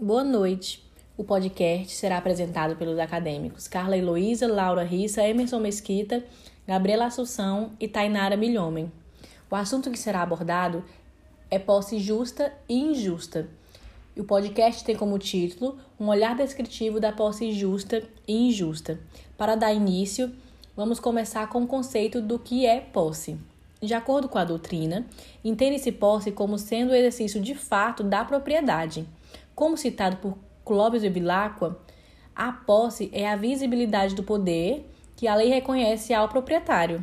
Boa noite. O podcast será apresentado pelos acadêmicos Carla Heloísa, Laura Rissa, Emerson Mesquita, Gabriela Assunção e Tainara Milhomem. O assunto que será abordado é posse justa e injusta. O podcast tem como título Um olhar descritivo da posse justa e injusta. Para dar início, vamos começar com o conceito do que é posse. De acordo com a doutrina, entende-se posse como sendo o exercício de fato da propriedade. Como citado por Clóvis de Vilacqua, a posse é a visibilidade do poder que a lei reconhece ao proprietário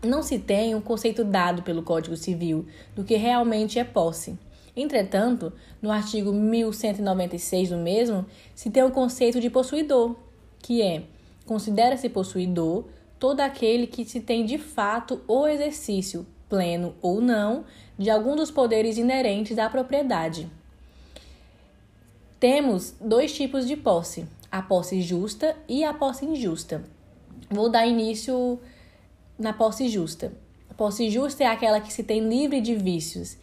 não se tem um conceito dado pelo Código Civil do que realmente é posse. Entretanto, no artigo 1196 do mesmo, se tem o conceito de possuidor, que é: considera-se possuidor todo aquele que se tem de fato o exercício, pleno ou não, de algum dos poderes inerentes à propriedade. Temos dois tipos de posse: a posse justa e a posse injusta. Vou dar início na posse justa. A posse justa é aquela que se tem livre de vícios.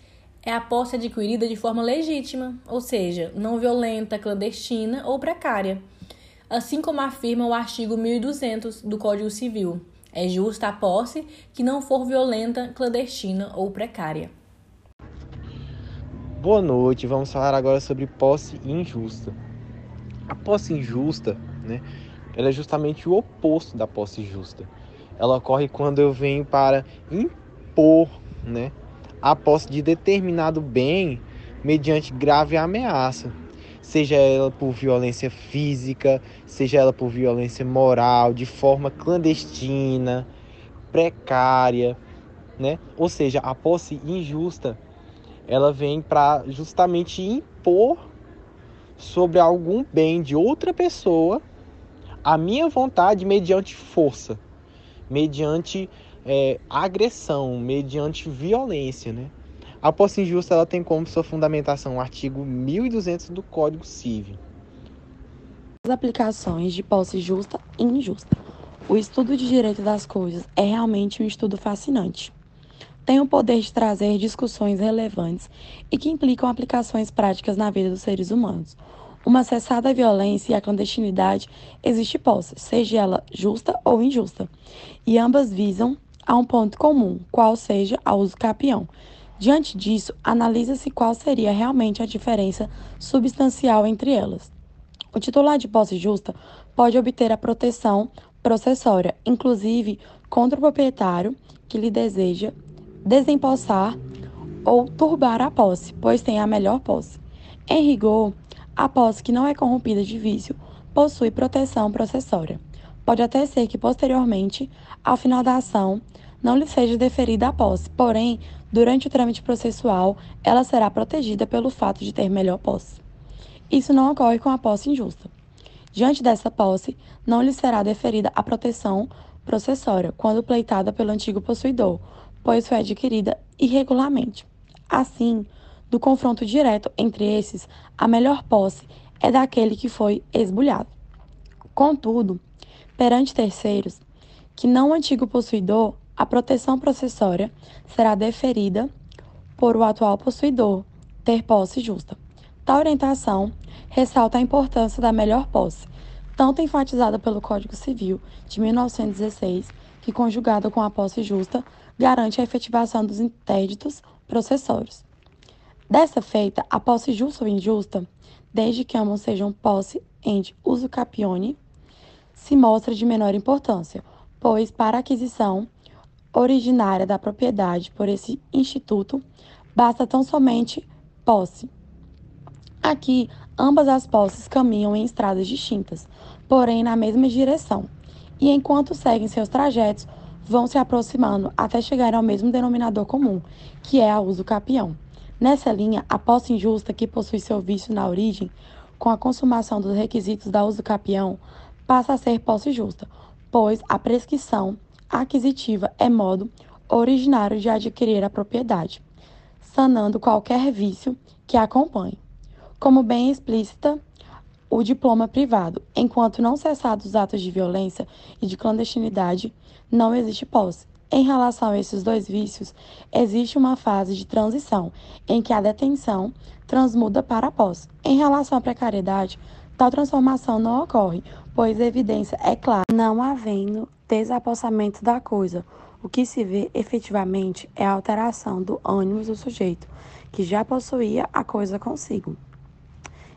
É a posse adquirida de forma legítima, ou seja, não violenta, clandestina ou precária. Assim como afirma o artigo 1200 do Código Civil, é justa a posse que não for violenta, clandestina ou precária. Boa noite, vamos falar agora sobre posse injusta. A posse injusta, né, ela é justamente o oposto da posse justa ela ocorre quando eu venho para impor, né, a posse de determinado bem mediante grave ameaça, seja ela por violência física, seja ela por violência moral, de forma clandestina, precária, né? Ou seja, a posse injusta, ela vem para justamente impor sobre algum bem de outra pessoa a minha vontade mediante força mediante é, agressão, mediante violência, né? A posse injusta ela tem como sua fundamentação o artigo 1200 do Código Civil. As aplicações de posse justa e injusta. O estudo de direito das coisas é realmente um estudo fascinante. Tem o poder de trazer discussões relevantes e que implicam aplicações práticas na vida dos seres humanos uma cessada violência e a clandestinidade, existe posse, seja ela justa ou injusta, e ambas visam a um ponto comum, qual seja a uso capião. Diante disso, analisa-se qual seria realmente a diferença substancial entre elas. O titular de posse justa pode obter a proteção processória, inclusive contra o proprietário que lhe deseja desempossar ou turbar a posse, pois tem a melhor posse. Em rigor, a posse que não é corrompida de vício possui proteção processória. Pode até ser que posteriormente, ao final da ação, não lhe seja deferida a posse, porém, durante o trâmite processual, ela será protegida pelo fato de ter melhor posse. Isso não ocorre com a posse injusta. Diante dessa posse, não lhe será deferida a proteção processória quando pleitada pelo antigo possuidor, pois foi adquirida irregularmente. Assim, do confronto direto entre esses, a melhor posse é daquele que foi esbulhado. Contudo, perante terceiros, que não o antigo possuidor, a proteção processória será deferida por o atual possuidor ter posse justa. Tal orientação ressalta a importância da melhor posse, tanto enfatizada pelo Código Civil de 1916, que conjugada com a posse justa, garante a efetivação dos interditos processórios. Dessa feita, a posse justa ou injusta, desde que ambos sejam posse end uso capione, se mostra de menor importância, pois para a aquisição originária da propriedade por esse instituto, basta tão somente posse. Aqui, ambas as posses caminham em estradas distintas, porém na mesma direção, e enquanto seguem seus trajetos, vão se aproximando até chegar ao mesmo denominador comum, que é a uso capião. Nessa linha, a posse injusta que possui seu vício na origem, com a consumação dos requisitos da uso capião, passa a ser posse justa, pois a prescrição aquisitiva é modo originário de adquirir a propriedade, sanando qualquer vício que a acompanhe. Como bem explícita o diploma privado, enquanto não cessados os atos de violência e de clandestinidade, não existe posse. Em relação a esses dois vícios, existe uma fase de transição em que a detenção transmuda para a posse. Em relação à precariedade, tal transformação não ocorre, pois a evidência é clara, não havendo desapossamento da coisa. O que se vê efetivamente é a alteração do ânimo do sujeito, que já possuía a coisa consigo.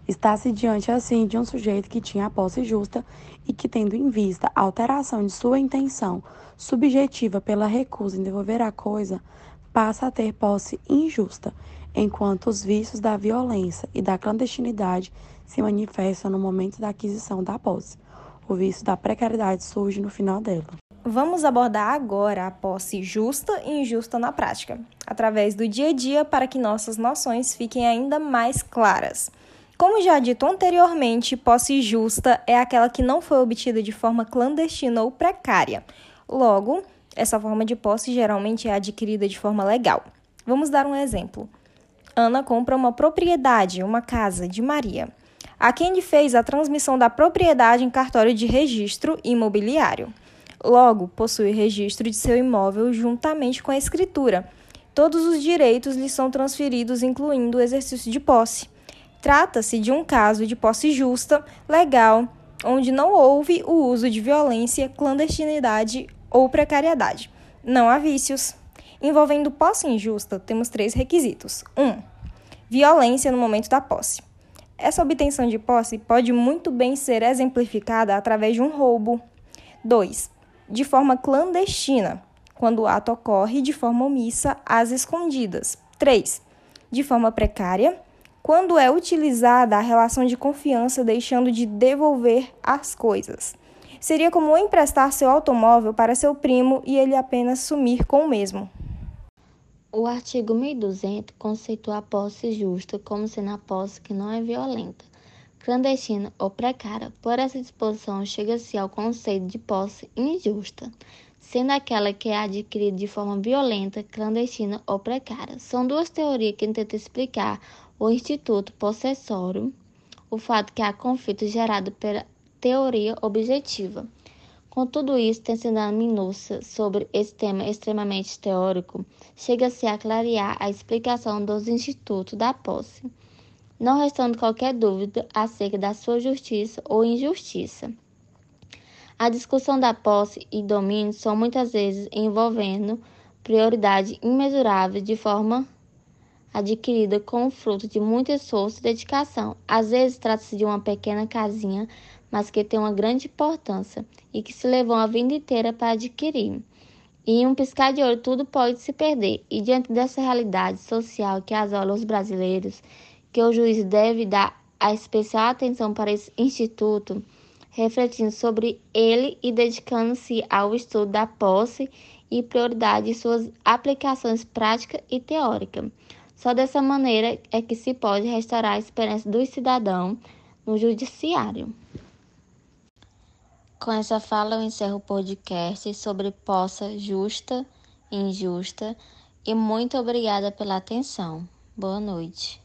Está-se diante, assim, de um sujeito que tinha a posse justa e que, tendo em vista a alteração de sua intenção subjetiva pela recusa em devolver a coisa, passa a ter posse injusta, enquanto os vícios da violência e da clandestinidade se manifestam no momento da aquisição da posse. O vício da precariedade surge no final dela. Vamos abordar agora a posse justa e injusta na prática, através do dia a dia para que nossas noções fiquem ainda mais claras. Como já dito anteriormente, posse justa é aquela que não foi obtida de forma clandestina ou precária. Logo, essa forma de posse geralmente é adquirida de forma legal. Vamos dar um exemplo. Ana compra uma propriedade, uma casa, de Maria, a quem lhe fez a transmissão da propriedade em cartório de registro imobiliário. Logo, possui registro de seu imóvel juntamente com a escritura. Todos os direitos lhe são transferidos, incluindo o exercício de posse. Trata-se de um caso de posse justa, legal, onde não houve o uso de violência, clandestinidade ou precariedade. Não há vícios. Envolvendo posse injusta, temos três requisitos. 1. Um, violência no momento da posse. Essa obtenção de posse pode muito bem ser exemplificada através de um roubo. 2. De forma clandestina, quando o ato ocorre de forma omissa às escondidas. 3. De forma precária, quando é utilizada a relação de confiança deixando de devolver as coisas. Seria como emprestar seu automóvel para seu primo e ele apenas sumir com o mesmo. O artigo 1200 conceitua a posse justa como sendo a posse que não é violenta, clandestina ou precária. Por essa disposição, chega-se ao conceito de posse injusta, sendo aquela que é adquirida de forma violenta, clandestina ou precária. São duas teorias que tentam explicar o instituto possessório, o fato que há conflito gerado pela teoria objetiva. Com tudo isso, tem sido a minúcia sobre esse tema extremamente teórico, chega-se a clarear a explicação dos institutos da posse, não restando qualquer dúvida acerca da sua justiça ou injustiça. A discussão da posse e domínio são muitas vezes envolvendo prioridade imensurável de forma adquirida como fruto de muito esforço e dedicação. Às vezes trata-se de uma pequena casinha, mas que tem uma grande importância e que se levou a vida inteira para adquirir. E em um piscar de olho tudo pode se perder. E diante dessa realidade social que asola os brasileiros, que o juiz deve dar a especial atenção para esse instituto, refletindo sobre ele e dedicando-se ao estudo da posse e prioridade de suas aplicações prática e teórica. Só dessa maneira é que se pode restaurar a esperança do cidadão no judiciário. Com essa fala, eu encerro o podcast sobre posse justa e injusta e muito obrigada pela atenção. Boa noite.